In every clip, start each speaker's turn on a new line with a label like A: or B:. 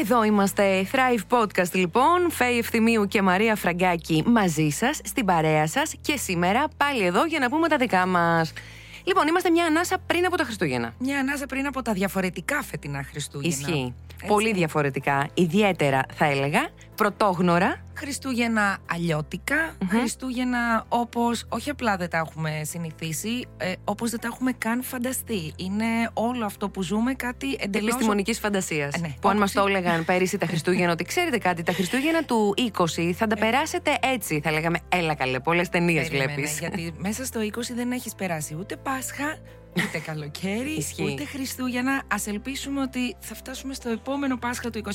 A: Εδώ είμαστε, Thrive Podcast λοιπόν, Φέη Ευθυμίου και Μαρία Φραγκάκη μαζί σας, στην παρέα σας και σήμερα πάλι εδώ για να πούμε τα δικά μας. Λοιπόν, είμαστε μια ανάσα πριν από τα Χριστούγεννα.
B: Μια ανάσα πριν από τα διαφορετικά φετινά Χριστούγεννα.
A: Ισχύει. Πολύ διαφορετικά. Ιδιαίτερα θα έλεγα. Πρωτόγνωρα.
B: Χριστούγεννα αλλιώτικα, Χριστούγεννα όπως όχι απλά δεν τα έχουμε συνηθίσει, ε, όπως δεν τα έχουμε καν φανταστεί. Είναι όλο αυτό που ζούμε κάτι εντελώς...
A: Επιστημονικής φαντασίας.
B: Ε, ναι.
A: Που αν μας
B: Όπως
A: το
B: είναι.
A: έλεγαν πέρυσι τα Χριστούγεννα, ότι ξέρετε κάτι, τα Χριστούγεννα του 20 θα τα περάσετε έτσι. Θα λέγαμε, έλα καλέ, πολλές ταινίες
B: Περίμενε,
A: βλέπεις.
B: Γιατί μέσα στο 20 δεν έχεις περάσει ούτε Πάσχα, ούτε καλοκαίρι,
A: Ισχύει.
B: ούτε Χριστούγεννα. Α ελπίσουμε ότι θα φτάσουμε στο επόμενο Πάσχα του 21.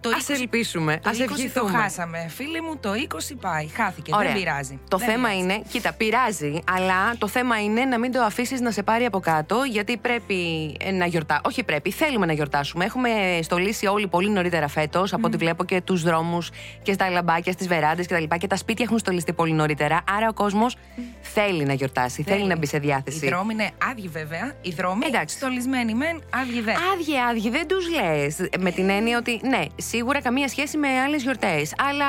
B: Το
A: Α
B: 20
A: ελπίσουμε,
B: Το
A: ας
B: 20 το
A: ευχηθούμε.
B: χάσαμε. Φίλοι μου, το 20 πάει. Χάθηκε.
A: Ωραία.
B: Δεν πειράζει.
A: Το
B: Δεν
A: θέμα
B: πειράζει.
A: είναι, κοίτα, πειράζει, αλλά το θέμα είναι να μην το αφήσεις να σε πάρει από κάτω, γιατί πρέπει ε, να γιορτάσουμε. Όχι, πρέπει, θέλουμε να γιορτάσουμε. Έχουμε στολίσει όλοι πολύ νωρίτερα φέτος, από ό,τι βλέπω και τους δρόμους και στα λαμπάκια, στις βεράντες κτλ. Και, τα σπίτια έχουν στολιστεί πολύ νωρίτερα. Άρα ο κόσμος θέλει να γιορτάσει, θέλει να μπει σε διάθεση.
B: Οι δρόμοι είναι άδειοι βέβαια. Οι δρόμοι
A: Εντάξει.
B: στολισμένοι μεν, άδειοι δε.
A: Άδειοι, άδειοι, δεν τους λες. Με την έννοια ότι ναι, σίγουρα καμία σχέση με άλλες γιορτές. Αλλά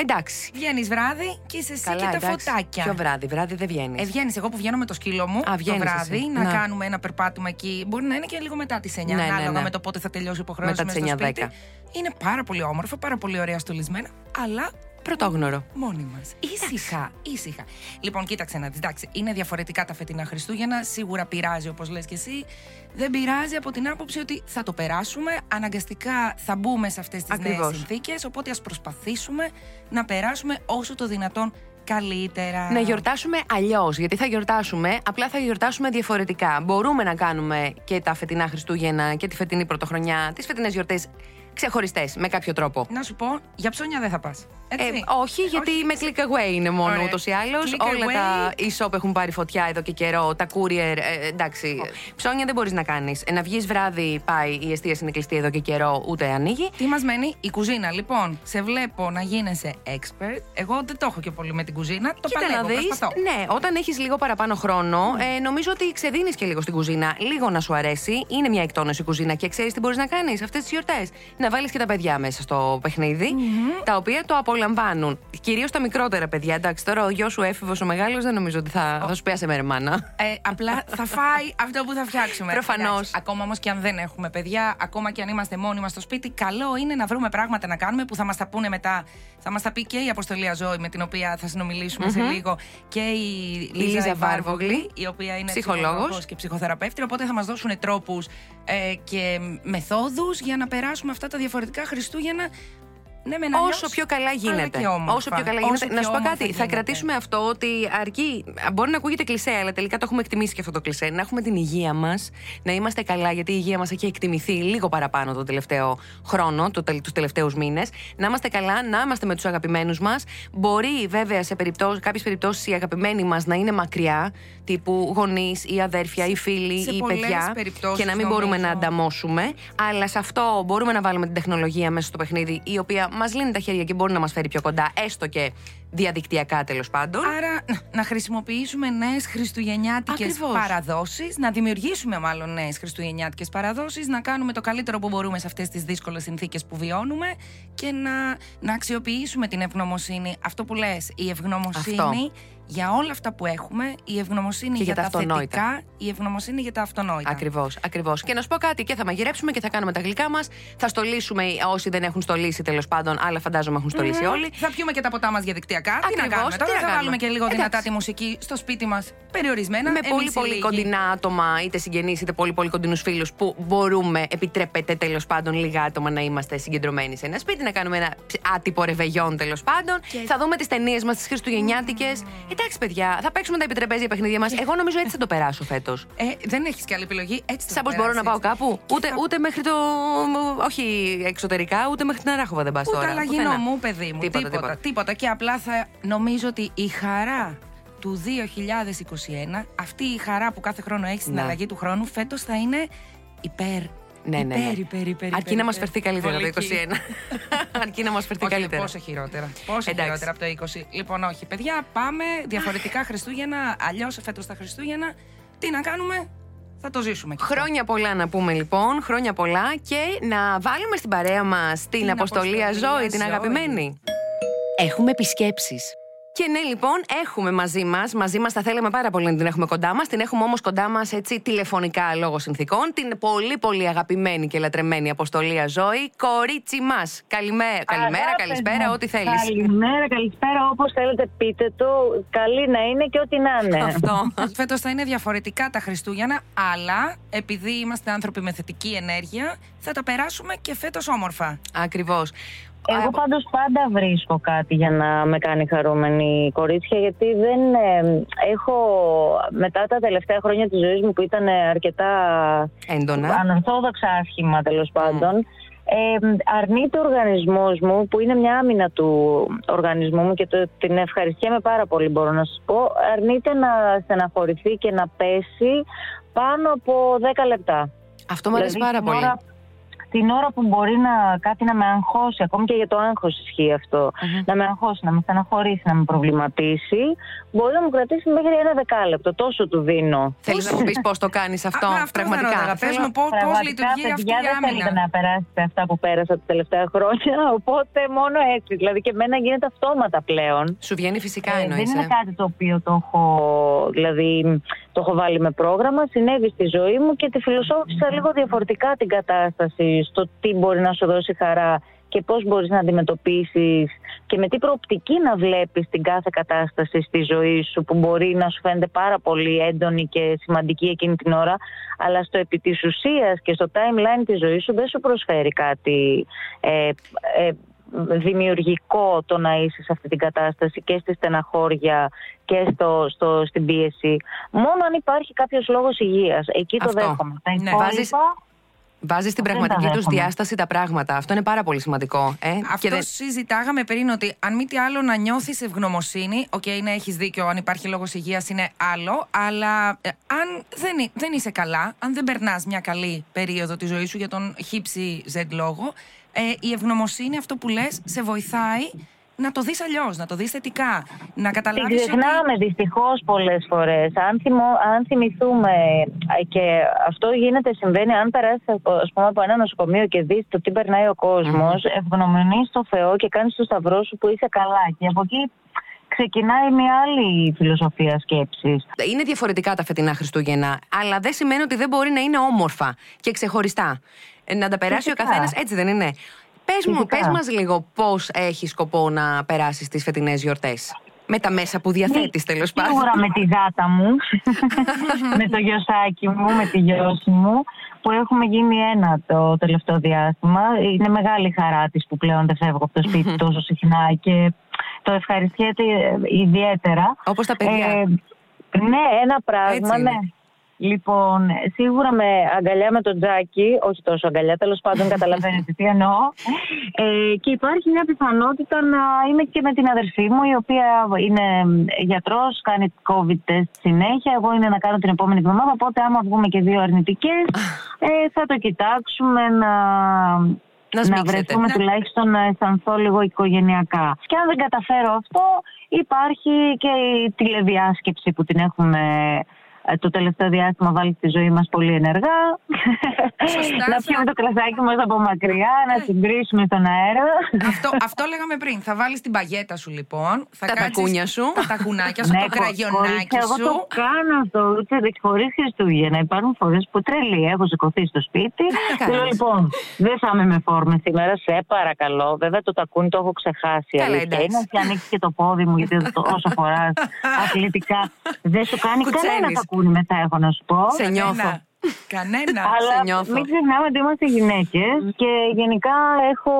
A: εντάξει.
B: Βγαίνεις βράδυ και είσαι εσύ και τα
A: εντάξει.
B: φωτάκια.
A: Ποιο βράδυ, βράδυ δεν βγαίνεις.
B: Ε, βγαίνεις, εγώ που βγαίνω με το σκύλο μου
A: Α,
B: το
A: βγαίνεις
B: βράδυ
A: εσύ.
B: να,
A: Να.
B: κάνουμε ένα περπάτημα εκεί. Μπορεί να είναι και λίγο μετά τις 9,
A: Ναι, ναι,
B: ανάλογα
A: ναι.
B: με το πότε θα τελειώσει η υποχρέωση
A: Μετά
B: μέσα
A: τις
B: στο
A: 9-10.
B: σπίτι. Είναι πάρα πολύ όμορφο, πάρα πολύ ωραία στολισμένα, αλλά
A: Πρωτόγνωρο.
B: μόνοι μας. Ήσυχα, ήσυχα. Λοιπόν, κοίταξε να δεις. Εντάξει, είναι διαφορετικά τα φετινά Χριστούγεννα. Σίγουρα πειράζει, όπως λες και εσύ. Δεν πειράζει από την άποψη ότι θα το περάσουμε. Αναγκαστικά θα μπούμε σε αυτές τις νέες
A: Ακριβώς.
B: συνθήκες. Οπότε ας προσπαθήσουμε να περάσουμε όσο το δυνατόν καλύτερα.
A: Να γιορτάσουμε αλλιώς. Γιατί θα γιορτάσουμε, απλά θα γιορτάσουμε διαφορετικά. Μπορούμε να κάνουμε και τα φετινά Χριστούγεννα και τη φετινή Πρωτοχρονιά, τις φετινές γιορτές ξεχωριστές με κάποιο τρόπο.
B: Να σου πω, για ψώνια δεν θα πας.
A: Ε, όχι, γιατί με click away είναι μόνο
B: Ωραία.
A: ούτως ή άλλως.
B: Click
A: Όλα
B: away.
A: τα e-shop έχουν πάρει φωτιά εδώ και καιρό. Τα courier, ε, εντάξει. Ψώνια δεν μπορείς να κάνεις. να βγεις βράδυ, πάει, η εστίαση είναι κλειστή εδώ και καιρό, ούτε ανοίγει.
B: Τι μας μένει, η κουζίνα. Λοιπόν, σε βλέπω να γίνεσαι expert. Εγώ δεν το έχω και πολύ με την κουζίνα. Το
A: Κοίτα
B: παλεύω,
A: να δεις,
B: προσπαθώ.
A: ναι, όταν έχεις λίγο παραπάνω χρόνο, ε, νομίζω ότι ξεδίνεις και λίγο στην κουζίνα. Λίγο να σου αρέσει. Είναι μια εκτόνωση κουζίνα και ξέρεις τι μπορείς να κάνεις αυτές τις γιορτές. Να βάλεις και τα παιδιά μέσα στο παιχνιδι τα οποία το απολαμβάνουν. Κυρίως τα μικρότερα παιδιά. Εντάξει, τώρα ο γιος σου έφηβος, ο μεγάλος, δεν νομίζω ότι θα, θα σου πιάσει μέρα μάνα.
B: Ε, απλά θα φάει αυτό που θα φτιάξουμε.
A: Προφανώς.
B: Εντάξει, Ακόμα όμως και αν δεν έχουμε παιδιά, ακόμα και αν είμαστε μόνοι μας στο σπίτι, καλό είναι να βρούμε πράγματα να κάνουμε που θα μας τα πούνε μετά. Θα μας τα πει και η Αποστολή Αζώη, με την οποία θα συνομιλησουμε σε λίγο, και η Λίζα,
A: Λίζα
B: Εβάρβογλη,
A: Βάρβογλη,
B: η οποία είναι
A: ψυχολόγος.
B: ψυχολόγος και ψυχοθεραπεύτρια. Οπότε θα μας δώσουν τρόπους ε, και μεθόδους για να περάσουμε αυτά τα διαφορετικά Χριστούγεννα. Ναι, με
A: Όσο πιο καλά γίνεται.
B: Και όμορφα.
A: Όσο πιο καλά
B: Όσο
A: γίνεται.
B: πιο
A: να σου πω
B: όμορφα
A: κάτι. Θα
B: γίνεται.
A: κρατήσουμε αυτό ότι αρκεί. Μπορεί να ακούγεται κλισέ, αλλά τελικά το έχουμε εκτιμήσει και αυτό το κλισέ. Να έχουμε την υγεία μας, να είμαστε καλά, γιατί η υγεία μας έχει εκτιμηθεί λίγο παραπάνω τον τελευταίο χρόνο, τους τελευταίους μήνες. Να είμαστε καλά, να είμαστε με τους αγαπημένους μας. Μπορεί βέβαια σε κάποιες περιπτώσεις οι αγαπημένοι μας να είναι μακριά, τύπου γονείς ή αδέρφια ή φίλοι
B: Σε
A: ή
B: πολλές
A: παιδιά.
B: περιπτώσεις,
A: Και να μην μπορούμε
B: νομίζω.
A: να ανταμώσουμε. Αλλά σε αυτό μπορούμε να βάλουμε την τεχνολογία μέσα στο παιχνίδι, η οποία μας λύνει τα χέρια και μπορεί να μας φέρει πιο κοντά, έστω και διαδικτυακά τέλος πάντων.
B: Άρα να- να χρησιμοποιήσουμε νέες χριστουγεννιάτικες
A: Ακριβώς.
B: παραδόσεις, να δημιουργήσουμε μάλλον νέες χριστουγεννιάτικες παραδόσεις, να κάνουμε το καλύτερο που μπορούμε σε αυτές τις δύσκολες συνθήκες που βιώνουμε και να, να αξιοποιήσουμε την ευγνωμοσύνη. Αυτό που λες, η ευγνωμοσύνη
A: Αυτό.
B: Για όλα αυτά που έχουμε, η ευγνωμοσύνη
A: Και
B: για,
A: για τα
B: τα
A: αυτονόητα.
B: θετικά, η ευγνωμοσύνη για τα αυτονόητα.
A: Ακριβώς, ακριβώς. Και να σου πω κάτι, και θα μαγειρέψουμε και θα κάνουμε τα γλυκά μας. Θα στολίσουμε όσοι δεν έχουν στολίσει τέλος πάντων, αλλά φαντάζομαι έχουν στολίσει όλοι.
B: Θα πιούμε και τα ποτά μας διαδικτυακά. τι να
A: Ακριβώς,
B: κάνουμε
A: τι
B: τώρα,
A: να
B: θα
A: κάνουμε.
B: βάλουμε και λίγο
A: Εντάξει.
B: δυνατά τη μουσική στο σπίτι μας περιορισμένα.
A: Με
B: εμείς
A: πολύ
B: οι
A: πολύ
B: λίγοι.
A: κοντινά άτομα, είτε συγγενείς είτε πολύ πολύ κοντινούς φίλους που μπορούμε, επιτρέπεται τέλος πάντων λίγα άτομα να είμαστε συγκεντρωμένοι σε ένα σπίτι, να κάνουμε ένα άτυπο ρεβεγιόν τέλος πάντων. Θα δούμε τις ταινίες μας, τις Χριστουγεννιάτικες. Εντάξει, παιδιά, θα παίξουμε τα επιτρεπέζια παιχνίδια μας. Εγώ νομίζω έτσι θα το περάσω φέτος.
B: Ε, δεν έχεις και άλλη επιλογή. Έτσι θα
A: Σαν πως
B: το
A: μπορώ να πάω
B: περάσεις.
A: κάπου.
B: Και
A: Ούτε,
B: θα-
A: ούτε μέχρι το. Όχι εξωτερικά, ούτε μέχρι την Αράχοβα δεν πας
B: Ούτε
A: τώρα.
B: αλλαγινό
A: Πουθενά.
B: μου, παιδί μου.
A: Τίποτα,
B: Τίποτα,
A: τίποτα.
B: τίποτα. Και απλά θα νομίζω ότι η χαρά του 2021, αυτή η χαρά που κάθε χρόνο έχεις στην
A: Να.
B: αλλαγή του χρόνου, φέτος θα είναι υπέρ.
A: Ναι, ναι, ναι.
B: υπέρ, υπέρ, υπέρ,
A: Αρκεί
B: υπέρ,
A: να μας
B: υπέρ.
A: φερθεί καλύτερα το
B: Βολική.
A: 21. Αρκεί να μας φερθεί
B: Όχι,
A: καλύτερα.
B: πόσο χειρότερα. Πόσο
A: Εντάξει.
B: χειρότερα από το 20. Λοιπόν, όχι, παιδιά, πάμε διαφορετικά Χριστούγεννα. Αλλιώς φέτος τα Χριστούγεννα. Τι να κάνουμε, θα το ζήσουμε. κι αυτό.
A: Χρόνια πολλά να πούμε λοιπόν, χρόνια πολλά και να βάλουμε στην παρέα μας την,
B: Την
A: Αποστολία
B: Αποστολία
A: Ζωή, την
B: Ζωή.
A: αγαπημένη. Έχουμε επισκέψεις. Και ναι, λοιπόν, έχουμε μαζί μας. Μαζί μας θα θέλαμε πάρα πολύ να την έχουμε κοντά μας. Την έχουμε όμως κοντά μας έτσι τηλεφωνικά λόγω συνθήκων. Την πολύ πολύ αγαπημένη και λατρεμένη Αποστολία Ζωή, κορίτσι μας. Καλημέρα, καλημέρα
C: Αγάπες
A: καλησπέρα,
C: μου,
A: ό,τι θέλεις.
C: Καλημέρα, καλησπέρα, όπως θέλετε πείτε το. Καλή να είναι και ό,τι να είναι.
A: Αυτό.
B: Φέτος θα είναι διαφορετικά τα Χριστούγεννα, αλλά επειδή είμαστε άνθρωποι με θετική ενέργεια, θα τα περάσουμε και φέτος όμορφα.
A: Ακριβώς.
C: Εγώ πάντως πάντα βρίσκω κάτι για να με κάνει χαρούμενη κορίτσια γιατί δεν ε, έχω μετά τα τελευταία χρόνια της ζωής μου που ήταν αρκετά
A: Έντονα.
C: ανορθόδοξα άσχημα τέλος πάντων ε, αρνείται ο οργανισμός μου που είναι μια άμυνα του οργανισμού μου και το, την ευχαριστιέμαι πάρα πολύ μπορώ να σας πω αρνείται να στεναχωρηθεί και να πέσει πάνω από 10 λεπτά.
A: Αυτό μου αρέσει
C: Δηλαδή,
A: πάρα
C: την
A: πολύ.
C: ώρα- την ώρα που μπορεί να, κάτι να με αγχώσει, ακόμη και για το άγχος ισχύει αυτό,
A: Μμμ.
C: να με αγχώσει, να με στεναχωρήσει, να με προβληματίσει, μπορεί να μου κρατήσει μέχρι ένα δεκάλεπτο. Τόσο του δίνω.
A: Θέλεις να μου πεις πώς το κάνεις αυτό,
B: Α, αυτό
A: πραγματικά;
B: θα ρώταγα. Πες
A: Θέλω-
B: μου πώς
C: Πραγματικά,
B: λειτουργεί αυτή
C: παιδιά,
B: η
C: δεν θέλετε
B: άμυνα.
C: να περάσετε αυτά που πέρασα τα τελευταία χρόνια, οπότε μόνο έτσι. Δηλαδή και εμένα γίνεται αυτόματα πλέον.
A: Σου βγαίνει φυσικά
C: Ε,
A: εννοείς,
C: δεν είναι
A: ε.
C: κάτι το οποίο το έχω, δηλαδή, το έχω βάλει με πρόγραμμα. Συνέβη στη ζωή μου και τη φιλοσόφησα λίγο διαφορετικά την κατάσταση στο τι μπορεί να σου δώσει χαρά και πώς μπορείς να αντιμετωπίσεις και με τι προοπτική να βλέπεις την κάθε κατάσταση στη ζωή σου που μπορεί να σου φαίνεται πάρα πολύ έντονη και σημαντική εκείνη την ώρα αλλά στο επί της ουσίας και στο timeline της ζωής σου δεν σου προσφέρει κάτι ε, ε, δημιουργικό το να είσαι σε αυτή την κατάσταση και στη στεναχώρια και στο, στο, στην πίεση. Μόνο αν υπάρχει κάποιος λόγος υγείας. Εκεί το
A: Αυτό.
C: δέχομαι. Τα
B: Ναι,
C: υπόλοιπα,
A: βάζεις- Βάζεις στην
C: Δεν τα
A: πραγματική τους
C: δέχομαι.
A: διάσταση τα πράγματα. Αυτό είναι πάρα πολύ σημαντικό. Ε;
B: Αυτό
A: Και δεν-
B: συζητάγαμε πριν ότι αν μη τι άλλο να νιώθεις ευγνωμοσύνη, οκ, να έχεις δίκιο, αν υπάρχει λόγος υγείας είναι άλλο, αλλά ε, αν δεν, εί- δεν είσαι καλά, αν δεν περνάς μια καλή περίοδο τη ζωή σου για τον χ ψ ζ λόγο, ε, η ευγνωμοσύνη, αυτό που λες, σε βοηθάει να το δεις αλλιώς, να το δεις θετικά. Να
C: Την
B: καταλάβει.
C: ξεχνάμε δυστυχώς πολλές φορές. Αν, θυμώ- αν θυμηθούμε, ε, και αυτό γίνεται, συμβαίνει, αν περάσει πούμε, από ένα νοσοκομείο και δεις το τι περνάει ο κόσμος, mm. ευγνωμονείς στο Θεό και κάνεις το σταυρό σου που είσαι καλά. Και από εκεί ξεκινάει μια άλλη φιλοσοφία σκέψης.
A: Είναι διαφορετικά τα φετινά Χριστούγεννα, αλλά δεν σημαίνει ότι δεν μπορεί να είναι όμορφα και ξεχωριστά. Ε, Να τα περάσει ο
C: Φυσικά.
A: καθένας, έτσι δεν είναι. Πες μου,
C: Φυσικά.
A: πες μας λίγο πώς έχει σκοπό να περάσεις τις φετινές γιορτές. Με τα μέσα που διαθέτεις τέλος πάντων.
C: Σίγουρα με τη γάτα μου, με το γιοσάκι μου, με τη γιώση μου, που έχουμε γίνει ένα το τελευταίο διάστημα. Είναι μεγάλη χαρά της που πλέον δεν φεύγω από το σπίτι τόσο συχνά και το ευχαριστιέται ε, ιδιαίτερα.
A: Όπως τα παιδιά.
C: Ε, ναι, ένα πράγμα,
B: Έτσι είναι.
C: ναι. Λοιπόν, σίγουρα με αγκαλιά με τον Τζάκι, όχι τόσο αγκαλιά, τέλος πάντων καταλαβαίνετε τι εννοώ. Ε, και υπάρχει μια πιθανότητα να είμαι και με την αδερφή μου, η οποία είναι γιατρός, κάνει COVID test συνέχεια. Εγώ είναι να κάνω την επόμενη εβδομάδα. Οπότε, άμα βγούμε και δύο αρνητικές, ε, θα το κοιτάξουμε να,
A: Να σμίξετε.
C: βρεθούμε
B: Να-
C: τουλάχιστον να αισθανθώ λίγο οικογενειακά. Και αν δεν καταφέρω αυτό, υπάρχει και η τηλεδιάσκεψη που την έχουμε ε, το τελευταίο διάστημα βάλει στη ζωή μας πολύ ενεργά.
B: Σωστά,
C: να
B: θα-
C: πιούμε το κρασάκι μας από μακριά, να συγκρίσουμε στον αέρα.
B: αυτό, αυτό λέγαμε πριν. Θα βάλεις την παγέτα σου λοιπόν. Θα
A: Τα
B: κάτσεις-
A: τακούνια σου.
B: Τα τακουνάκια σου,
C: Ναι,
B: το
C: χω-
B: κραγιονάκι
C: κορίτσια, Εγώ
B: σου.
C: το κάνω αυτό, ούτε χωρίς Χριστούγεννα. Υπάρχουν φορές που τρελή. Έχω σηκωθεί στο σπίτι.
A: κάνεις;
C: Λέω λοιπόν, δεν θα είμαι με φόρμε σήμερα, σε παρακαλώ. Βέβαια το τακούνι το έχω ξεχάσει.
A: Καλά,
C: αλήθεια.
A: εντάξει.
C: Είναι και ανοίξει και το πόδι μου, γιατί το, όσο φοράς αθλητικά δεν σου κάνει κανένα
A: Κουτσένεις.
C: Τακούνι μετά, έχω να σου πω.
A: Σε νιώθω.
B: Κανένα.
C: Αλλά
A: νιώθω.
C: μην ξεχνάμε ότι είμαστε γυναίκες και γενικά έχω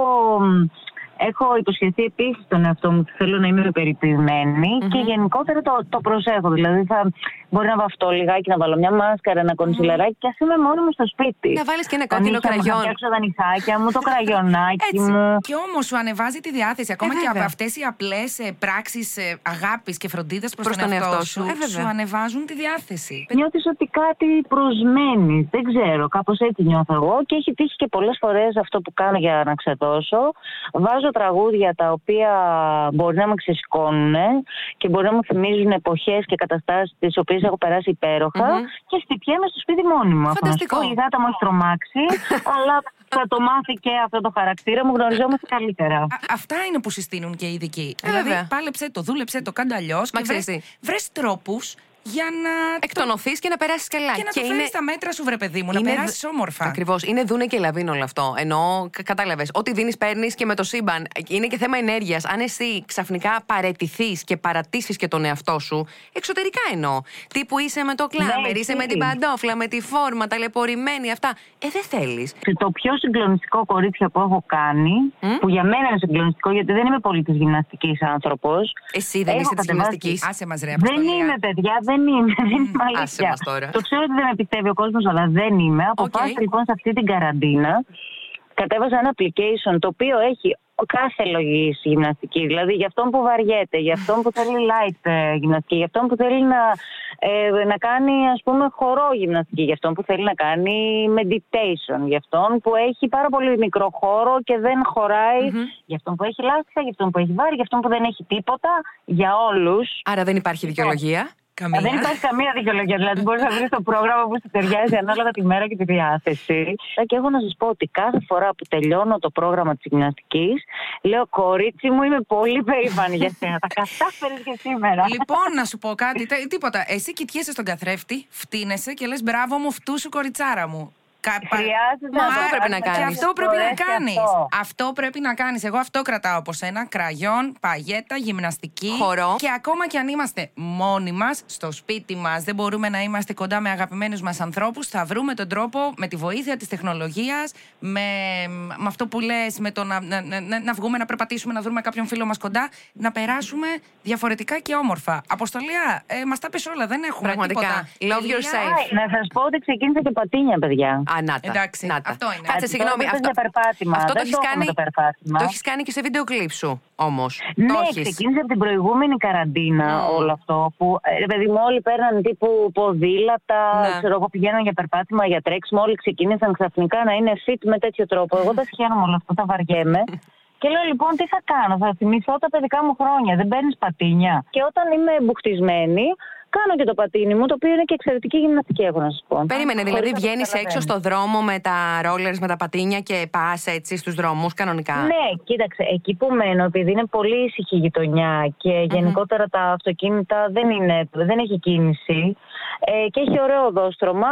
C: έχω υποσχεθεί επίσης τον εαυτό μου ότι θέλω να είμαι περιποιημένη και γενικότερα το, το προσέχω. Δηλαδή θα μπορεί να βαφτώ λιγάκι, να βάλω μια μάσκαρα, ένα κονσιλεράκι και ας είμαι μόνο μου στο σπίτι.
A: Να βάλεις και ένα κόκκινο κραγιόν.
C: Να φτιάξω τα νυχάκια μου, το κραγιονάκι μου.
B: Και όμως σου ανεβάζει τη διάθεση. Ακόμα
A: Ε,
B: και από
A: βέβαια.
B: αυτές οι απλές πράξεις αγάπης και φροντίδας προς
A: Προς
B: τον,
A: τον
B: εαυτό
A: εαυτό
B: σου,
A: σου. Ε, βέβαια.
B: σου ανεβάζουν τη διάθεση.
C: Νιώθεις ότι κάτι προσμένεις. Δεν ξέρω, κάπως έτσι νιώθω εγώ. Και έχει τύχει και πολλές φορές αυτό που κάνω για να ξεδώσω. Βάζω τραγούδια τα οποία μπορεί να με ξεσηκώνουν και μπορεί να μου θυμίζουν εποχές και καταστάσεις τις οποίες έχω περάσει υπέροχα
A: Μμμ.
C: και χτυπιέμαι στο σπίτι μόνη μου. Αυτό να σου
A: Φανταστικό.
C: πω, Η γάτα μου έχει τρομάξει, αλλά θα το μάθει και αυτό το χαρακτήρα μου. Γνωριζόμαστε καλύτερα.
B: Α- αυτά είναι που συστήνουν και οι ειδικοί.
A: Ε,
B: δηλαδή,
A: βέβαια.
B: πάλεψε το, δούλεψε το, κάντε αλλιώς.
A: Μα
B: Και
A: ξέρεις
B: βρες,
A: τι.
B: βρες τρόπους για να.
A: Εκτονωθεί και να περάσεις καλά.
B: Και να το φέρεις στα μέτρα σου, βρε παιδί μου, να περάσεις όμορφα.
A: Ακριβώς. Είναι δούνε και λαβίν όλο αυτό. Ενώ κατάλαβες, ό,τι δίνεις, παίρνεις και με το σύμπαν. Είναι και θέμα ενέργειας. Αν εσύ ξαφνικά παρετηθείς και παρατήσεις και τον εαυτό σου, εξωτερικά εννοώ. Τι που είσαι με το κλάμερ,
C: Ναι,
A: είσαι με
C: εσύ.
A: την παντόφλα, με τη φόρμα, ταλαιπωρημένη, αυτά. Ε, δεν θέλεις.
C: Το πιο συγκλονιστικό κορίτσια που έχω κάνει, που για μένα είναι συγκλονιστικό γιατί δεν είμαι πολύ της γυμναστικής άνθρωπος.
A: Εσύ δεν
C: Έχω
A: είσαι της
C: κατεβάσει-
A: γυμναστικής.
B: Άσε μας ρε,
C: Δεν
B: Αποστολία.
C: είμαι, παιδιά, δεν είμαι. Δεν είμαι
A: άσε
C: αλήθεια.
A: μας τώρα.
C: Το ξέρω ότι δεν με πιστεύει ο κόσμος, αλλά δεν είμαι. Αποφάσισα λοιπόν σε αυτή την καραντίνα. Κατέβασα ένα application το οποίο έχει κάθε λογή γυμναστική. Δηλαδή για αυτόν που βαριέται, για αυτόν που θέλει light ε, γυμναστική, για αυτόν που θέλει να, ε, να κάνει ας πούμε χορό γυμναστική, για αυτόν που θέλει να κάνει meditation, για αυτόν που έχει πάρα πολύ μικρό χώρο και δεν χωράει, για αυτόν που έχει λάστιχα, για αυτόν που έχει βάρη, για αυτόν που δεν έχει τίποτα, για όλους.
A: Άρα δεν υπάρχει δικαιολογία.
B: Καμία.
C: Δεν υπάρχει καμία δικαιολογία. Δηλαδή, μπορείς να βρεις το πρόγραμμα που σου ταιριάζει ανάλογα τη μέρα και τη διάθεση. Και έχω να σας πω ότι κάθε φορά που τελειώνω το πρόγραμμα της γυμναστικής, λέω Κορίτσι μου, είμαι πολύ περήφανη για σένα. Τα κατάφερες και σήμερα.
B: Λοιπόν, να σου πω κάτι. τε- Τίποτα. Εσύ κοιτιέσαι στον καθρέφτη, φτύνεσαι και λες μπράβο μου, φτού σου κοριτσάρα μου. Κα- πα-
C: Χρειάζεται
A: Μα
C: να
A: αυτό
C: το
A: πρέπει να
C: κάνεις.
B: Και
A: κάνεις.
B: αυτό πρέπει να
C: Φορές και
B: κάνεις.
C: αυτό.
B: Αυτό πρέπει να κάνεις. Εγώ αυτό κρατάω από σένα. Κραγιόν, παγέτα, γυμναστική.
A: Χορό.
B: Και ακόμα και αν είμαστε μόνοι μας, στο σπίτι μας, δεν μπορούμε να είμαστε κοντά με αγαπημένους μας ανθρώπους, θα βρούμε τον τρόπο με τη βοήθεια της τεχνολογίας, με, με αυτό που λες, με το να, να, να, να βγούμε να περπατήσουμε, να βρούμε κάποιον φίλο μας κοντά, να περάσουμε διαφορετικά και όμορφα. Αποστολία, ε, μας τα πες όλα, δεν έχουμε
A: Πραγματικά.
B: τίποτα.
A: Love
B: Τελεία.
A: yourself.
C: Άι, Να σας πω ότι ξεκίνησα και πατίνια, παιδιά.
A: Α, να τα.
B: Εντάξει,
A: να τα.
B: αυτό είναι.
A: Κάτσε,
C: Τώρα
A: συγγνώμη.
C: μου είπες
A: Αυτό,
C: για περπάτημα.
A: αυτό το
C: Δεν
A: έχεις
C: το έχω
A: κάνει.
C: με το περπάτημα.
A: Το έχεις κάνει και σε βίντεο κλειπ σου όμως.
C: Ναι,
A: το έχεις.
C: ξεκίνησε από την προηγούμενη καραντίνα όλο αυτό. Που ε, ρε παιδί μου, όλοι παίρνανε τύπου ποδήλατα,
A: Ναι.
C: ξέρω εγώ, πηγαίναν για περπάτημα, για τρέξιμο. Όλοι ξεκίνησαν ξαφνικά να είναι fit με τέτοιο τρόπο. Εγώ δεν σχένομαι όλο αυτό, θα βαριέμαι. Και λέω λοιπόν τι θα κάνω, θα θυμηθώ τα παιδικά μου χρόνια, δεν παίρνεις πατίνια. Και όταν είμαι μπουχτισμένη, κάνω και το πατίνι μου, το οποίο είναι και εξαιρετική γυμναστική, έχω να σας πω.
A: Περίμενε,
C: Χωρίς
A: δηλαδή
C: να το
A: βγαίνεις έξω
C: καταλαβαίνω.
A: στο δρόμο με τα ρόλερς, με τα πατίνια και πας έτσι στους δρόμους κανονικά;
C: Ναι, κοίταξε, εκεί που μένω, επειδή είναι πολύ ήσυχη η γειτονιά και γενικότερα τα αυτοκίνητα δεν, είναι, δεν έχει κίνηση ε, και έχει ωραίο οδόστρωμα,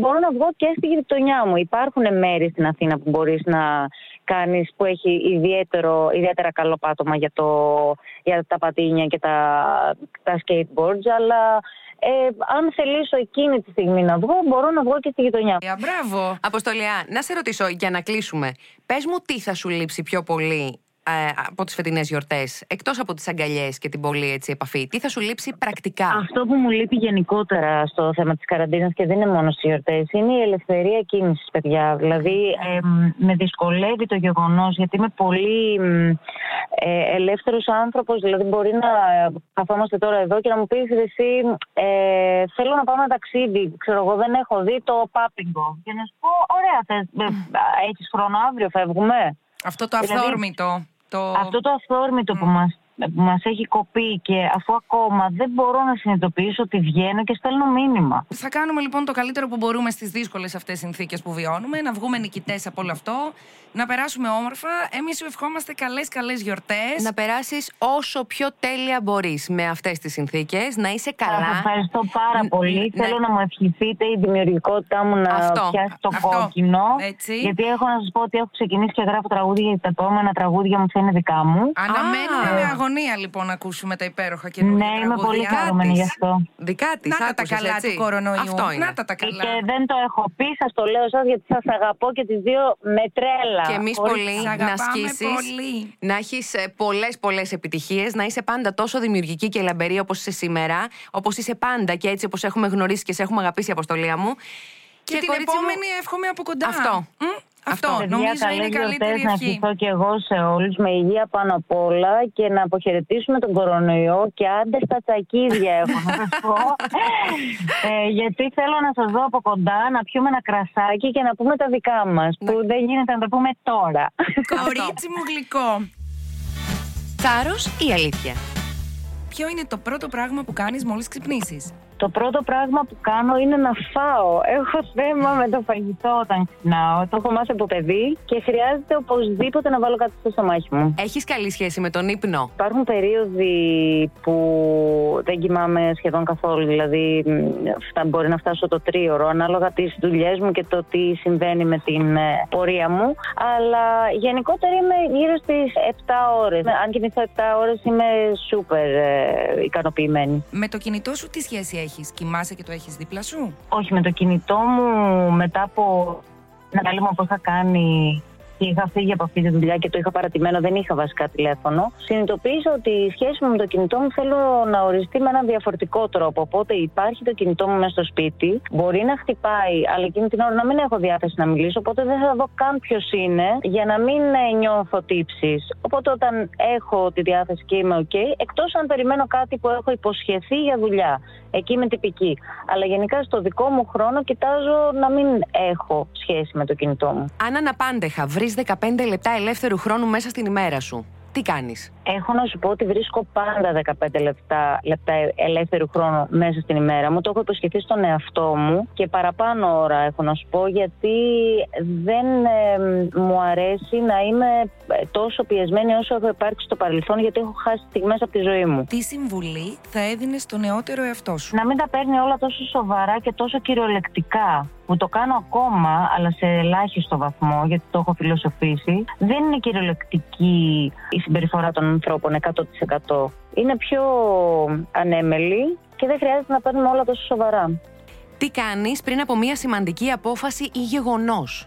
C: μπορώ να βγω και στη γειτονιά μου. Υπάρχουν μέρη στην Αθήνα που μπορείς να κάνεις που έχει ιδιαίτερο, ιδιαίτερα καλό πάτωμα για, το, για τα πατίνια και τα, τα skateboards, αλλά ε, αν θελήσω εκείνη τη στιγμή να βγω, μπορώ να βγω και στη γειτονιά.
B: Ε, μπράβο.
A: Αποστολιά, να σε ρωτήσω για να κλείσουμε. Πες μου τι θα σου λείψει πιο πολύ ε, από τις φετινές γιορτές, εκτός από τις αγκαλιές και την πολύ έτσι, επαφή. Τι θα σου λείψει πρακτικά;
C: Αυτό που μου λείπει γενικότερα στο θέμα της καραντίνας και δεν είναι μόνο στις γιορτές είναι η ελευθερία κίνησης, παιδιά. Δηλαδή, εμ, με δυσκολεύει το γεγονός γιατί είμαι πολύ μ, ε, ελεύθερος άνθρωπος. Δηλαδή, μπορεί να ε, καθόμαστε τώρα εδώ και να μου πεις εσύ ε, θέλω να πάμε ταξίδι. Ξέρω εγώ, δεν έχω δει το πάπιγκο. Και να σου πω, ωραία, θες, ε, έχεις χρόνο αύριο, φεύγουμε.
B: Αυτό το
C: Δηλαδή,
B: αυθόρμητο. Το...
C: Αυτό το αυθόρμητο που μας, που μας έχει κοπεί και αφού ακόμα δεν μπορώ να συνειδητοποιήσω ότι βγαίνω και στέλνω μήνυμα.
B: Θα κάνουμε λοιπόν το καλύτερο που μπορούμε στις δύσκολες αυτές συνθήκες που βιώνουμε, να βγούμε νικητές από όλο αυτό, να περάσουμε όμορφα. Εμείς σου ευχόμαστε καλές, καλές γιορτές.
A: Να περάσεις όσο πιο τέλεια μπορείς με αυτές τις συνθήκες, να είσαι
C: Σας
A: καλά.
C: ευχαριστώ πάρα
A: Ν-
C: πολύ.
A: ναι.
C: Θέλω να μου ευχηθείτε η δημιουργικότητά μου να
A: Αυτό,
C: πιάσει το
B: αυτό.
C: κόκκινο.
B: Έτσι.
C: Γιατί έχω να σας πω ότι έχω ξεκινήσει και γράφω τραγούδια γιατί τα επόμενα τραγούδια μου θα είναι δικά μου.
B: Αναμένουμε
A: Α.
B: με αγωνία αγωνία λοιπόν να ακούσουμε τα υπέροχα καινούργια
C: Ναι, είμαι πολύ
B: τραγούδια
C: χαρούμενη
B: της.
C: γι' αυτό.
A: Δικά της.
B: Να τα τα καλά του κορονοϊού.
A: Αυτό είναι.
B: Να τα τα καλά.
C: Και δεν το έχω πει, σας το λέω εσάς γιατί σας αγαπώ και τις δύο με τρέλα.
A: Και εμείς
C: Χωρίς-
A: πολύ
B: Σ'
A: να
B: αγαπάμε
A: ασκήσει.
B: πολύ.
A: Να έχεις πολλές πολλές επιτυχίες, να είσαι πάντα τόσο δημιουργική και λαμπερή όπως είσαι σήμερα, όπως είσαι πάντα και έτσι όπως έχουμε γνωρίσει και σε έχουμε αγαπήσει, Αποστολία μου.
B: Και, την
A: κορίτσι μου,
B: επόμενη εύχομαι από κοντά.
A: Αυτό.
B: Μμ, αυτό.
A: Αυτό.
C: Παιδιά,
B: Νομίζω
C: καλές
B: είναι η
C: γιορτές,
B: καλύτερη
C: να
B: ευχή.
C: ευχηθώ και εγώ σε όλους με υγεία πάνω απ' όλα και να αποχαιρετήσουμε τον κορονοϊό και άντε στα τσακίδια έχω να σας πω. ε, γιατί θέλω να σας δω από κοντά, να πιούμε ένα κρασάκι και να πούμε τα δικά μας
A: Ναι.
C: που δεν γίνεται να τα πούμε τώρα.
B: Κορίτσι μου γλυκό.
A: Θάρρος ή αλήθεια;
B: Ποιο είναι το πρώτο πράγμα που κάνεις μόλις ξυπνήσεις;
C: Το πρώτο πράγμα που κάνω είναι να φάω. Έχω θέμα με το φαγητό όταν ξυπνάω. Το έχω μάθει από παιδί και χρειάζεται οπωσδήποτε να βάλω κάτι στο στομάχι μου.
A: Έχεις καλή σχέση με τον ύπνο;
C: Υπάρχουν περίοδοι που δεν κοιμάμαι σχεδόν καθόλου. Δηλαδή, μ, αυτά- μπορεί να φτάσω το τρίωρο, ανάλογα τις δουλειές μου και το τι συμβαίνει με την ε, πορεία μου. Αλλά γενικότερα είμαι γύρω στις 7 ώρες. Αν κοιμηθώ 7 ώρες, είμαι σούπερ ε, ικανοποιημένη.
B: Με το κινητό σου τι σχέση έχεις. Κοιμάσαι και το έχεις δίπλα σου;
C: Όχι, με το κινητό μου μετά από ένα διάλειμμα που είχα κάνει και είχα φύγει από αυτή τη δουλειά και το είχα παρατημένο, δεν είχα βασικά τηλέφωνο. Συνειδητοποίησα ότι η σχέση μου με το κινητό μου θέλω να οριστεί με έναν διαφορετικό τρόπο. Οπότε υπάρχει το κινητό μου μέσα στο σπίτι, μπορεί να χτυπάει, αλλά εκείνη την ώρα να μην έχω διάθεση να μιλήσω. Οπότε δεν θα δω καν ποιος είναι για να μην ε, νιώθω τύψεις. Οπότε όταν έχω τη διάθεση και είμαι OK, εκτός αν περιμένω κάτι που έχω υποσχεθεί για δουλειά. Εκεί είμαι τυπική. Αλλά γενικά στο δικό μου χρόνο κοιτάζω να μην έχω σχέση με το κινητό μου.
A: Αν αναπάντεχα βρει 15 λεπτά ελεύθερου χρόνου μέσα στην ημέρα σου, τι κάνεις;
C: Έχω να σου πω ότι βρίσκω πάντα 15 λεπτά, λεπτά ελεύθερου χρόνου μέσα στην ημέρα μου. Το έχω υποσχεθεί στον εαυτό μου και παραπάνω ώρα έχω να σου πω γιατί δεν ε, μου αρέσει να είμαι ε, τόσο πιεσμένη όσο έχω υπάρξει στο παρελθόν γιατί έχω χάσει στιγμές από τη ζωή μου.
B: Τι συμβουλή θα έδινες στο νεότερο εαυτό σου;
C: Να μην τα παίρνει όλα τόσο σοβαρά και τόσο κυριολεκτικά που το κάνω ακόμα αλλά σε ελάχιστο βαθμό γιατί το έχω φιλοσοφήσει δεν είναι κυριολεκτική η συμπεριφορά των ανθρώπων 100% είναι πιο ανέμελη και δεν χρειάζεται να παίρνουμε όλα τόσο σοβαρά
A: Τι κάνεις πριν από μια σημαντική απόφαση ή γεγονός;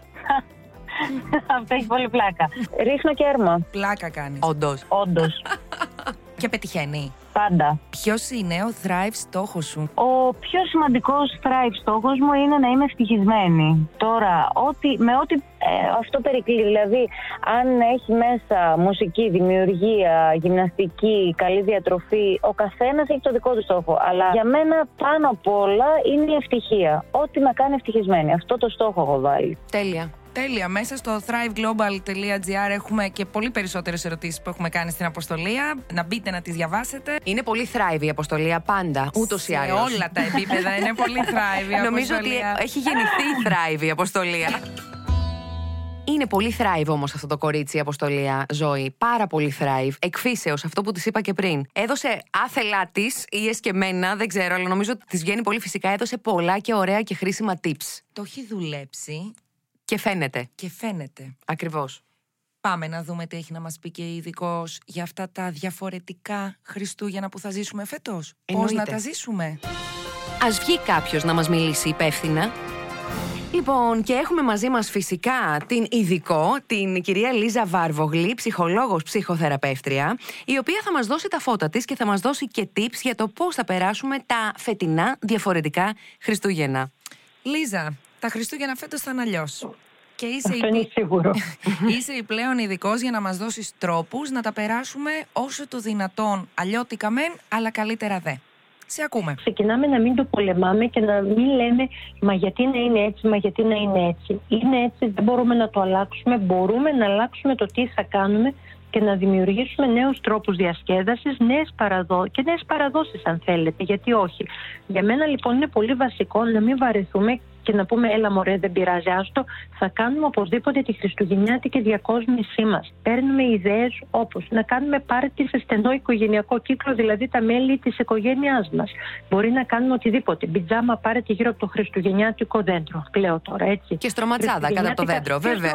C: Αυτό έχει πολύ πλάκα Ρίχνω κέρμα,
B: Πλάκα κάνεις.
A: Όντως.
C: όντως,
B: Και πετυχαίνει.
C: πάντα
B: Ποιος είναι ο thrive στόχος σου;
C: Ο πιο σημαντικός thrive στόχος μου είναι να είμαι ευτυχισμένη. Τώρα, ό,τι, με ό,τι ε, αυτό περικλεί, δηλαδή αν έχει μέσα μουσική, δημιουργία, γυμναστική, καλή διατροφή, ο καθένας έχει το δικό του στόχο. Αλλά για μένα πάνω απ' όλα είναι η ευτυχία. Ό,τι με κάνει ευτυχισμένη. Αυτό το στόχο έχω βάλει.
A: Τέλεια.
B: Τέλεια. Μέσα στο thriveglobal.gr έχουμε και πολύ περισσότερες ερωτήσεις που έχουμε κάνει στην αποστολία. Να μπείτε να τις διαβάσετε.
A: Είναι πολύ thrive η αποστολία πάντα, ούτως ή
B: Σε
A: άλλως.
B: όλα τα επίπεδα είναι πολύ thrive η
A: Νομίζω ότι
B: αποστολία.
A: έχει γεννηθεί thrive η αποστολία. Είναι πολύ thrive όμως αυτό το κορίτσι η αποστολία ζωή. Πάρα πολύ thrive. Εκφύσεως, αυτό που της είπα και πριν. Έδωσε άθελά της ή εσκεμένα, δεν ξέρω, αλλά νομίζω ότι της βγαίνει πολύ φυσικά. Έδωσε πολλά και ωραία και χρήσιμα tips.
B: Το έχει δουλέψει
A: Και φαίνεται.
B: και φαίνεται.
A: Ακριβώς.
B: Πάμε να δούμε τι έχει να μας πει και η ειδικός για αυτά τα διαφορετικά Χριστούγεννα που θα ζήσουμε φέτος. Πώς
A: Εννοείται.
B: να τα ζήσουμε;
A: Α βγει κάποιος να μας μιλήσει υπεύθυνα. Λοιπόν, και έχουμε μαζί μας φυσικά την ειδικό, την κυρία Λίζα Βάρβογλη, ψυχολόγος ψυχοθεραπεύτρια, η οποία θα μας δώσει τα φώτα της και θα μας δώσει και tips για το πώς θα περάσουμε τα φετινά διαφορετικά Χριστούγεννα.
B: Λίζα, τα Χριστούγεννα φέτος θα είναι αλλιώς. Και είσαι
C: Αυτό
B: η,
C: είναι σίγουρο.
B: είσαι η πλέον ειδικός για να μας δώσεις τρόπους να τα περάσουμε όσο το δυνατόν αλλιώτικα μεν, αλλά καλύτερα δε. Σε ακούμε.
D: ξεκινάμε να μην το πολεμάμε και να μην λέμε μα γιατί να είναι έτσι, μα γιατί να είναι έτσι. Είναι έτσι, δεν μπορούμε να το αλλάξουμε. Μπορούμε να αλλάξουμε το τι θα κάνουμε και να δημιουργήσουμε νέους τρόπους διασκέδασης νέες παραδό... και νέες παραδόσεις αν θέλετε, γιατί όχι. Για μένα λοιπόν είναι πολύ βασικό να μην βαρεθούμε και να πούμε έλα μωρέ δεν πειράζει άστο, θα κάνουμε οπωσδήποτε τη χριστουγεννιάτικη διακόσμησή μας. Παίρνουμε ιδέες όπως να κάνουμε πάρτι σε στενό οικογενειακό κύκλο, δηλαδή τα μέλη της οικογένειάς μας. Μπορεί να κάνουμε οτιδήποτε. Μπιτζάμα πάρτι γύρω από το χριστουγεννιάτικο δέντρο, πλέον τώρα έτσι.
A: Και στρωματσάδα κάτω από το δέντρο, βέβαια.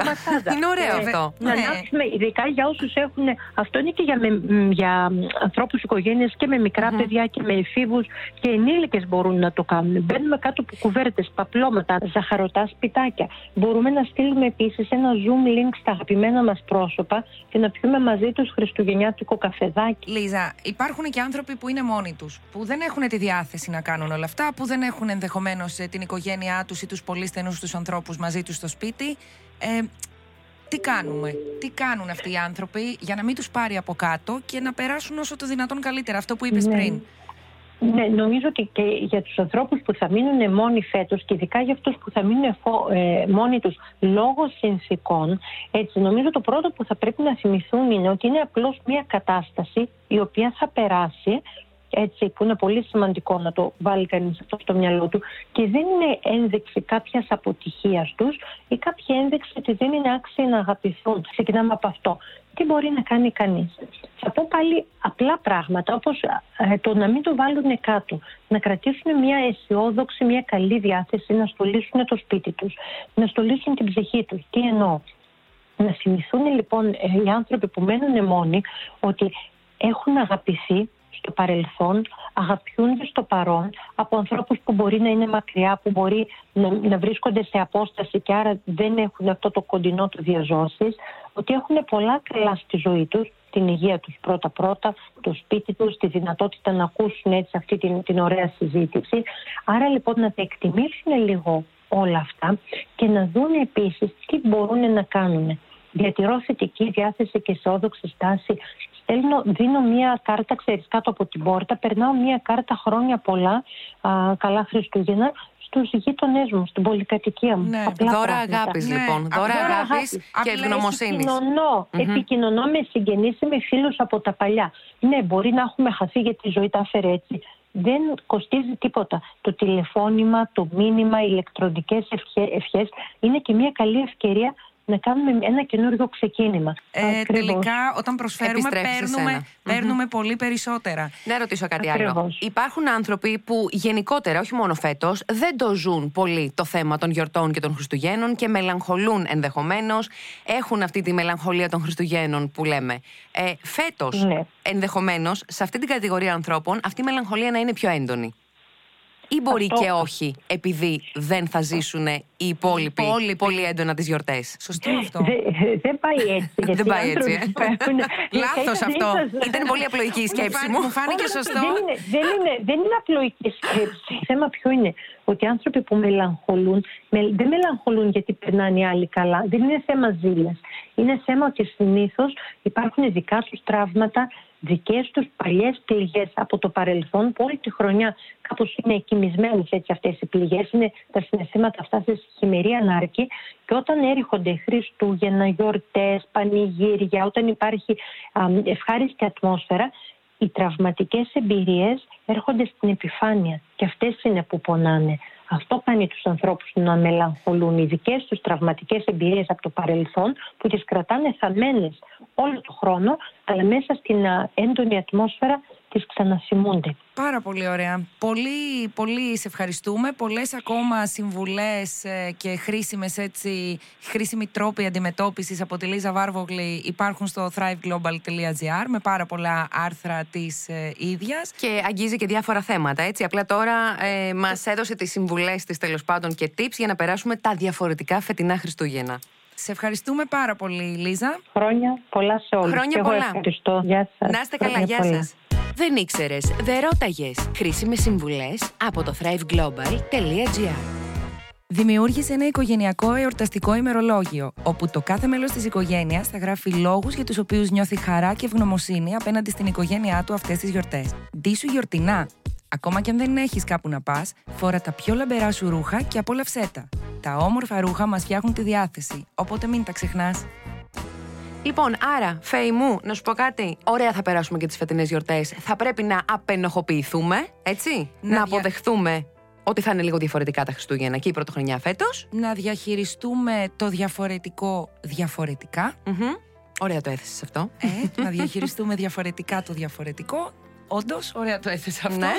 A: Είναι ωραίο
D: Ε,
A: αυτό.
D: Να
B: Ναι.
D: ανάψουμε, ειδικά για όσους έχουν. Αυτό είναι και για, με, μ, για ανθρώπους οικογένειες και με μικρά παιδιά και με εφήβους και ενήλικες μπορούν να το κάνουν. Μπαίνουμε κάτω από κουβέρτες, παπλώματα, ζαχαρωτά σπιτάκια. Μπορούμε να στείλουμε επίσης ένα zoom link στα αγαπημένα μας πρόσωπα και να πιούμε μαζί τους χριστουγεννιάτικο καφεδάκι.
B: Λίζα, υπάρχουν και άνθρωποι που είναι μόνοι τους, που δεν έχουν τη διάθεση να κάνουν όλα αυτά, που δεν έχουν ενδεχομένως την οικογένειά τους ή τους πολύ στενούς τους ανθρώπους μαζί τους στο σπίτι. Ε, τι κάνουμε, τι κάνουν αυτοί οι άνθρωποι για να μην τους πάρει από κάτω και να περάσουν όσο το δυνατόν καλύτερα. Αυτό που είπες
D: Ναι.
B: πριν.
D: Ναι, νομίζω ότι και για τους ανθρώπους που θα μείνουν μόνοι φέτος και ειδικά για αυτούς που θα μείνουν φο- ε, μόνοι τους λόγω συνθήκων, έτσι νομίζω το πρώτο που θα πρέπει να θυμηθούν είναι ότι είναι απλώς μια κατάσταση η οποία θα περάσει έτσι, που είναι πολύ σημαντικό να το βάλει κανείς αυτό στο μυαλό του και δεν είναι ένδειξη κάποιας αποτυχίας τους ή κάποια ένδειξη ότι δεν είναι άξιοι να αγαπηθούν. Ξεκινάμε από αυτό. Τι μπορεί να κάνει κανείς. Θα πω πάλι απλά πράγματα όπως ε, το να μην το βάλουν κάτω. Να κρατήσουν μια αισιόδοξη, μια καλή διάθεση, να στολίσουν το σπίτι τους, να στολίσουν την ψυχή τους. Τι εννοώ. Να θυμηθούν λοιπόν ε, οι άνθρωποι που μένουν μόνοι ότι έχουν αγαπηθεί στο παρελθόν, αγαπιούνται στο παρόν από ανθρώπους που μπορεί να είναι μακριά, που μπορεί να, να βρίσκονται σε απόσταση και άρα δεν έχουν αυτό το κοντινό του διαζώσεις, ότι έχουν πολλά καλά στη ζωή τους, την υγεία τους πρώτα-πρώτα, το σπίτι τους, τη δυνατότητα να ακούσουν έτσι αυτή την, την ωραία συζήτηση. Άρα λοιπόν να τα εκτιμήσουν λίγο όλα αυτά και να δουν επίσης τι μπορούν να κάνουν. Διατηρώ θετική διάθεση και αισιόδοξη στάση. Στέλνω, δίνω μία κάρτα, ξέρεις, κάτω από την πόρτα. Περνάω μία κάρτα χρόνια πολλά, α, καλά Χριστούγεννα, στους γείτονές μου, στην πολυκατοικία μου.
B: Ναι,
D: Απλά
A: Δώρα
D: πράγματα.
A: αγάπης,
B: Ναι,
A: λοιπόν.
B: α,
A: Δώρα
B: δώρα
A: αγάπης
D: αγάπης.
A: και
B: Απλά
A: ευγνωμοσύνης.
D: Επικοινωνώ, επικοινωνώ με συγγενείς ή με φίλους από τα παλιά. Ναι, μπορεί να έχουμε χαθεί γιατί η ζωή τα έφερε έτσι. Δεν κοστίζει τίποτα. Το τηλεφώνημα, το μήνυμα, οι ηλεκτρονικές ευχέ- ευχές είναι και μια καλή ευκαιρία να κάνουμε ένα καινούριο ξεκίνημα.
B: Ε,
D: Ακριβώς.
B: τελικά, όταν προσφέρουμε,
A: Επιστρέφεις σε
B: παίρνουμε,
A: σένα.
B: παίρνουμε πολύ περισσότερα.
A: Να ρωτήσω κάτι άλλο.
D: Ακριβώς.
A: Υπάρχουν άνθρωποι που γενικότερα, όχι μόνο φέτος, δεν το ζουν πολύ το θέμα των γιορτών και των Χριστουγέννων και μελαγχολούν ενδεχομένως. Έχουν αυτή τη μελαγχολία των Χριστουγέννων που λέμε. Ε, φέτος,
D: Ναι.
A: ενδεχομένως, σε αυτή την κατηγορία ανθρώπων, αυτή η μελαγχολία να είναι πιο έντονη. Ή μπορεί
D: Αυτό-
A: και όχι, επειδή δεν θα ζήσουν οι υπόλοιποι,
B: υπόλοιποι.
A: πολύ έντονα τις γιορτές.
B: Σωστό αυτό.
D: Δε- Δεν πάει έτσι. γιατί
A: Δεν
D: οι
A: πάει έτσι,
D: άνθρωποι
A: ε.
D: υπάρχουν-
B: Λάθος
D: δεν
B: αυτό.
D: σας-
A: Ήταν πολύ απλοϊκή η σκέψη
B: φάνηκε-
A: μου.
B: μου φάνηκε
D: Όχι,
B: σωστό.
D: Δεν είναι, δεν, είναι, δεν είναι απλοϊκή σκέψη. Το θέμα ποιο είναι; Ότι οι άνθρωποι που μελαγχολούν, με- δεν μελαγχολούν γιατί περνάνε οι άλλοι καλά. Δεν είναι θέμα ζήλιας. Είναι θέμα ότι συνήθως υπάρχουν δικά τους τραύματα, δικές τους παλιές πληγές από το παρελθόν που όλη τη χρονιά κάπως είναι εκκοιμισμένε έτσι αυτές οι πληγές. Είναι τα συναισθήματα αυτά σε χειμερή ανάρκη. Και όταν έρχονται Χριστούγεννα, γιορτές, πανηγύρια, όταν υπάρχει α, ευχάριστη ατμόσφαιρα, οι τραυματικές εμπειρίες έρχονται στην επιφάνεια και αυτές είναι που πονάνε. Αυτό κάνει τους ανθρώπους να μελαγχολούν οι δικές τους τραυματικές εμπειρίες από το παρελθόν που τις κρατάνε θαμμένες όλο το χρόνο αλλά μέσα στην α, έντονη ατμόσφαιρα τις ξαναθυμούνται.
B: Πάρα πολύ ωραία. Πολύ, πολύ σε ευχαριστούμε. Πολλές ακόμα συμβουλές ε, και χρήσιμες έτσι, χρήσιμοι τρόποι αντιμετώπισης από τη Λίζα Βάρβογλη υπάρχουν στο thriveglobal.gr με πάρα πολλά άρθρα της ε, ίδιας.
A: Και αγγίζει και διάφορα θέματα, έτσι. Απλά τώρα ε, μας έδωσε τις συμβουλές της τέλος πάντων και tips για να περάσουμε τα διαφορετικά φετινά Χριστούγεννα.
B: Σε ευχαριστούμε πάρα πολύ Λίζα.
D: Χρόνια πολλά σε όλους.
A: Χρόνια
D: Και εγώ
A: πολλά.
D: ευχαριστώ. Γεια σας.
A: Να είστε καλά,
D: Χρόνια
A: γεια
D: πολλά.
A: σας. Δεν ήξερες, δεν ρώταγες. Χρήσιμε συμβουλές από το thriveglobal.gr.
B: Δημιούργησε ένα οικογενειακό εορταστικό ημερολόγιο, όπου το κάθε μέλος της οικογένειας θα γράφει λόγους για τους οποίους νιώθει χαρά και ευγνωμοσύνη απέναντι στην οικογένειά του αυτές τις γιορτές. Ντύσου γιορτινά. Ακόμα και αν δεν έχεις κάπου να πας, φόρα τα πιο λαμπερά σου ρούχα και απόλαυσέ τα. Τα όμορφα ρούχα μας φτιάχνουν τη διάθεση, οπότε μην τα ξεχνάς.
A: Λοιπόν, άρα, Φέη μου, να σου πω κάτι. Ωραία θα περάσουμε και τις φετινές γιορτές. Θα πρέπει να απενοχοποιηθούμε, έτσι;
B: Να
A: Να
B: δια-
A: αποδεχθούμε ότι θα είναι λίγο διαφορετικά τα Χριστούγεννα και η πρωτοχρονιά φέτος.
B: Να διαχειριστούμε το διαφορετικό διαφορετικά.
A: Ωραία το έθεσες αυτό.
B: Ε, να διαχειριστούμε διαφορετικά το διαφορετικό. Όντως, ωραία το έθεσε αυτό.
A: Ναι.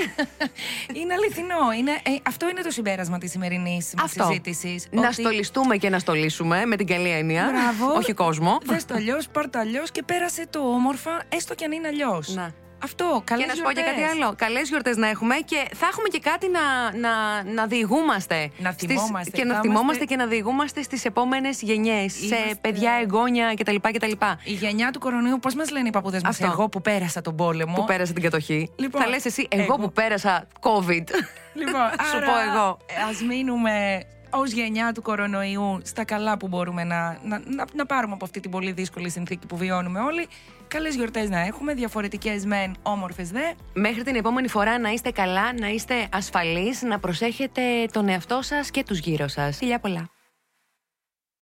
B: είναι αληθινό. Είναι, ε, αυτό είναι το συμπέρασμα της σημερινής
A: Αυτό.
B: συζήτησης.
A: Να στολιστούμε και να στολίσουμε με την καλή έννοια.
B: Μπράβο.
A: Όχι κόσμο.
B: Δες το αλλιώς, πάρ το αλλιώς και πέρασε το όμορφα, έστω και αν είναι αλλιώς.
A: Να.
B: Αυτό, καλές
A: Και να σου πω και κάτι άλλο. Καλές γιορτές να έχουμε και θα έχουμε και κάτι να, να, να διηγούμαστε.
B: Να
A: στις-
B: θυμόμαστε.
A: Και να
B: Θα
A: θυμόμαστε
B: είμαστε-
A: και να διηγούμαστε στις επόμενες γενιές. Σε
B: Είμαστε-
A: παιδιά, εγγόνια κτλ. κτλ.
B: Η γενιά του κορονοϊού, πώς μας λένε οι παππούδες μας,
A: Αυτό.
B: εγώ που πέρασα τον πόλεμο.
A: Που πέρασα την κατοχή.
B: Λοιπόν,
A: θα λες εσύ, εγώ,
B: εγώ.
A: που πέρασα COVID.
B: Λοιπόν,
A: Σου πω εγώ.
B: Α μείνουμε ως γενιά του κορονοϊού στα καλά που μπορούμε να, να, να, να πάρουμε από αυτή την πολύ δύσκολη συνθήκη που βιώνουμε όλοι. Καλές γιορτές να έχουμε, διαφορετικές μεν, όμορφες δε.
A: Μέχρι την επόμενη φορά να είστε καλά, να είστε ασφαλείς, να προσέχετε τον εαυτό σας και τους γύρω σας. Φιλιά πολλά.